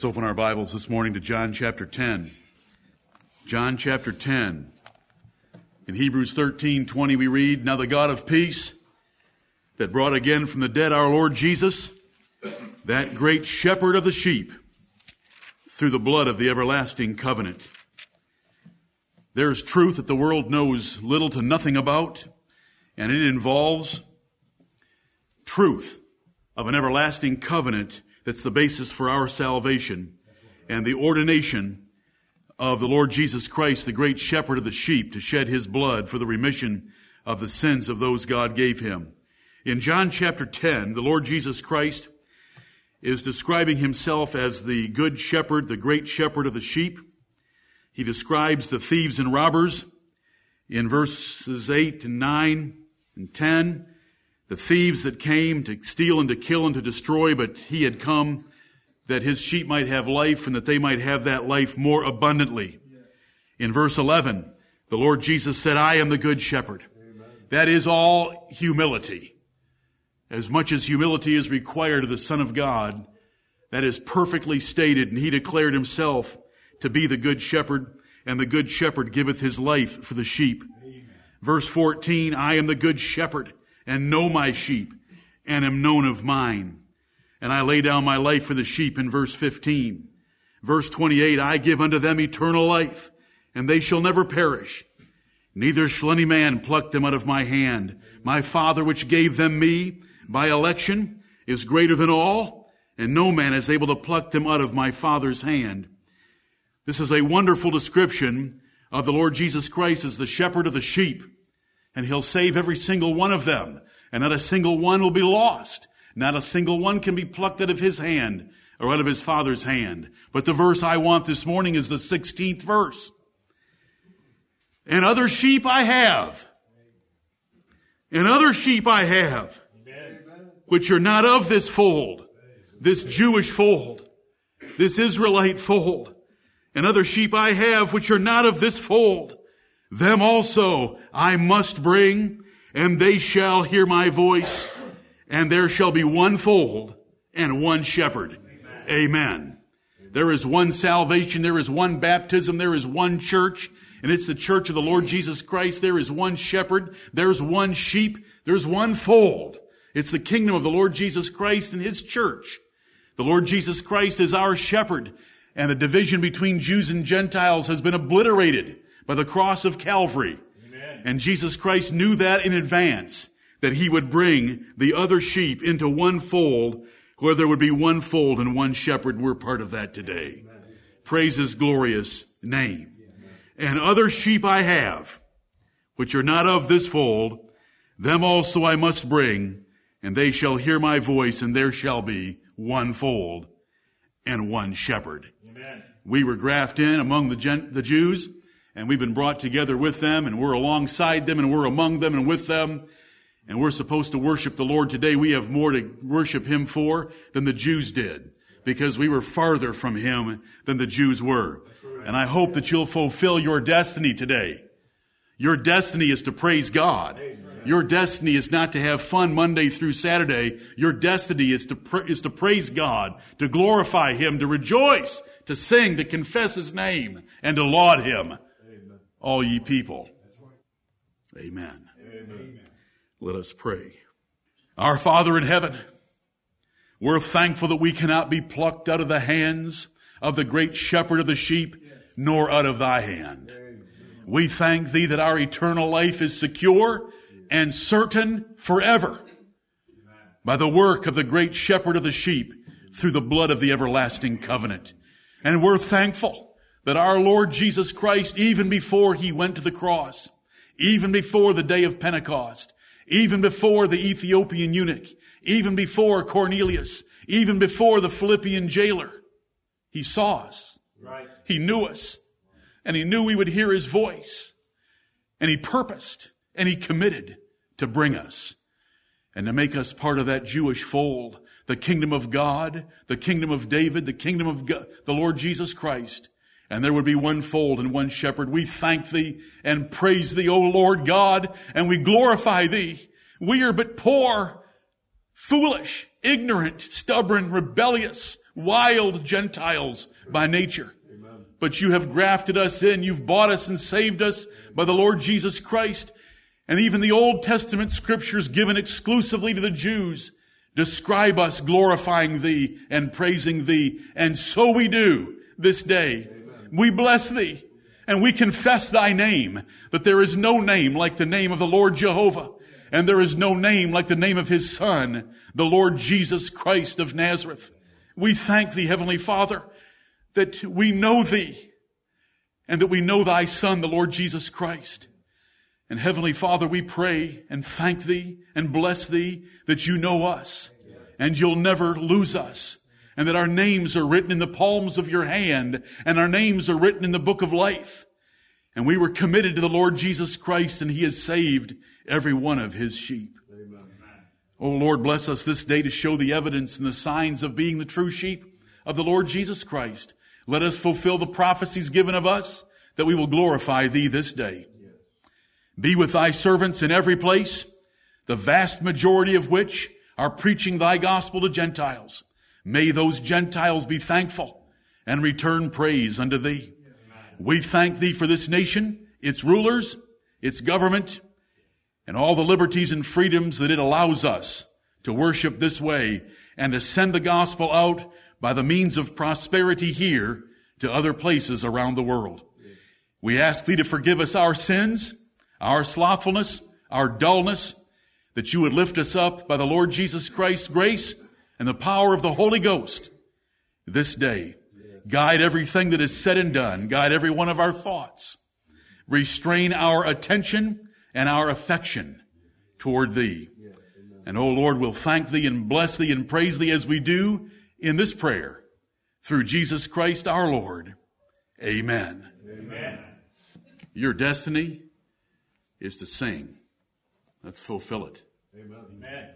Let's open our Bibles this morning to John chapter 10. John chapter 10. In Hebrews 13, 20 we read, Now the God of peace that brought again from the dead our Lord Jesus, that great shepherd of the sheep, through the blood of the everlasting covenant. There's truth that the world knows little to nothing about, and it involves truth of an everlasting covenant that's the basis for our salvation and the ordination of the Lord Jesus Christ, the great shepherd of the sheep, to shed his blood for the remission of the sins of those God gave him. In John chapter 10, the Lord Jesus Christ is describing himself as the good shepherd, the great shepherd of the sheep. He describes the thieves and robbers in verses 8 and 9 and 10 the thieves that came to steal and to kill and to destroy, but he had come that his sheep might have life and that they might have that life more abundantly. In verse 11, the Lord Jesus said, I am the good shepherd. Amen. That is all humility. As much as humility is required of the Son of God, that is perfectly stated, and he declared himself to be the good shepherd, and the good shepherd giveth his life for the sheep. Amen. Verse 14, I am the good shepherd and know my sheep and am known of mine. And I lay down my life for the sheep in verse 15. Verse 28, I give unto them eternal life and they shall never perish. Neither shall any man pluck them out of my hand. My Father which gave them me by election is greater than all, and no man is able to pluck them out of my Father's hand. This is a wonderful description of the Lord Jesus Christ as the shepherd of the sheep and he'll save every single one of them. And not a single one will be lost. Not a single one can be plucked out of his hand or out of his father's hand. But the verse I want this morning is the 16th verse. And other sheep I have. And other sheep I have. Which are not of this fold. This Jewish fold. This Israelite fold. And other sheep I have which are not of this fold. Them also I must bring, and they shall hear my voice, and there shall be one fold and one shepherd. Amen. Amen. There is one salvation, there is one baptism, there is one church, and it's the church of the Lord Jesus Christ. There is one shepherd, there's one sheep, there's one fold. It's the kingdom of the Lord Jesus Christ and His church. The Lord Jesus Christ is our shepherd, and the division between Jews and Gentiles has been obliterated by the cross of Calvary. Amen. And Jesus Christ knew that in advance, that he would bring the other sheep into one fold, where there would be one fold and one shepherd. We're part of that today. Amen. Praise his glorious name. Amen. And other sheep I have, which are not of this fold, them also I must bring, and they shall hear my voice, and there shall be one fold and one shepherd. Amen. We were grafted in among the, Gen- the Jews and we've been brought together with them and we're alongside them and we're among them and with them. And we're supposed to worship the Lord today. We have more to worship Him for than the Jews did because we were farther from Him than the Jews were. And I hope that you'll fulfill your destiny today. Your destiny is to praise God. Your destiny is not to have fun Monday through Saturday. Your destiny is to, is to praise God, to glorify Him, to rejoice, to sing, to confess His name, and to laud Him all ye people. Amen. Amen. Let us pray. Our Father in heaven, we're thankful that we cannot be plucked out of the hands of the great shepherd of the sheep, nor out of thy hand. We thank thee that our eternal life is secure and certain forever by the work of the great shepherd of the sheep through the blood of the everlasting covenant. And we're thankful that our Lord Jesus Christ, even before he went to the cross, even before the day of Pentecost, even before the Ethiopian eunuch, even before Cornelius, even before the Philippian jailer, he saw us. Right. He knew us. And he knew we would hear his voice. And he purposed and he committed to bring us and to make us part of that Jewish fold, the kingdom of God, the kingdom of David, the kingdom of God, the Lord Jesus Christ and there would be one fold and one shepherd. We thank thee and praise thee, O Lord God, and we glorify thee. We are but poor, foolish, ignorant, stubborn, rebellious, wild Gentiles by nature. But you have grafted us in. You've bought us and saved us by the Lord Jesus Christ. And even the Old Testament scriptures given exclusively to the Jews describe us glorifying thee and praising thee. And so we do this day. We bless thee and we confess thy name, that there is no name like the name of the Lord Jehovah. And there is no name like the name of his son, the Lord Jesus Christ of Nazareth. We thank thee, Heavenly Father, that we know thee and that we know thy son, the Lord Jesus Christ. And Heavenly Father, we pray and thank thee and bless thee that you know us and you'll never lose us and that our names are written in the palms of your hand and our names are written in the book of life. And we were committed to the Lord Jesus Christ and he has saved every one of his sheep. Amen. Oh Lord, bless us this day to show the evidence and the signs of being the true sheep of the Lord Jesus Christ. Let us fulfill the prophecies given of us that we will glorify thee this day. Be with thy servants in every place, the vast majority of which are preaching thy gospel to Gentiles. May those Gentiles be thankful and return praise unto thee. We thank thee for this nation, its rulers, its government, and all the liberties and freedoms that it allows us to worship this way and to send the gospel out by the means of prosperity here to other places around the world. We ask thee to forgive us our sins our slothfulness, our dullness, that you would lift us up by the Lord Jesus Christ's grace and the power of the Holy Ghost this day. Guide everything that is said and done. Guide every one of our thoughts. Restrain our attention and our affection toward thee. And oh Lord, we'll thank thee and bless thee and praise thee as we do in this prayer through Jesus Christ our Lord. Amen. Amen. Your destiny is to sing. Let's fulfill it. Amen. Amen.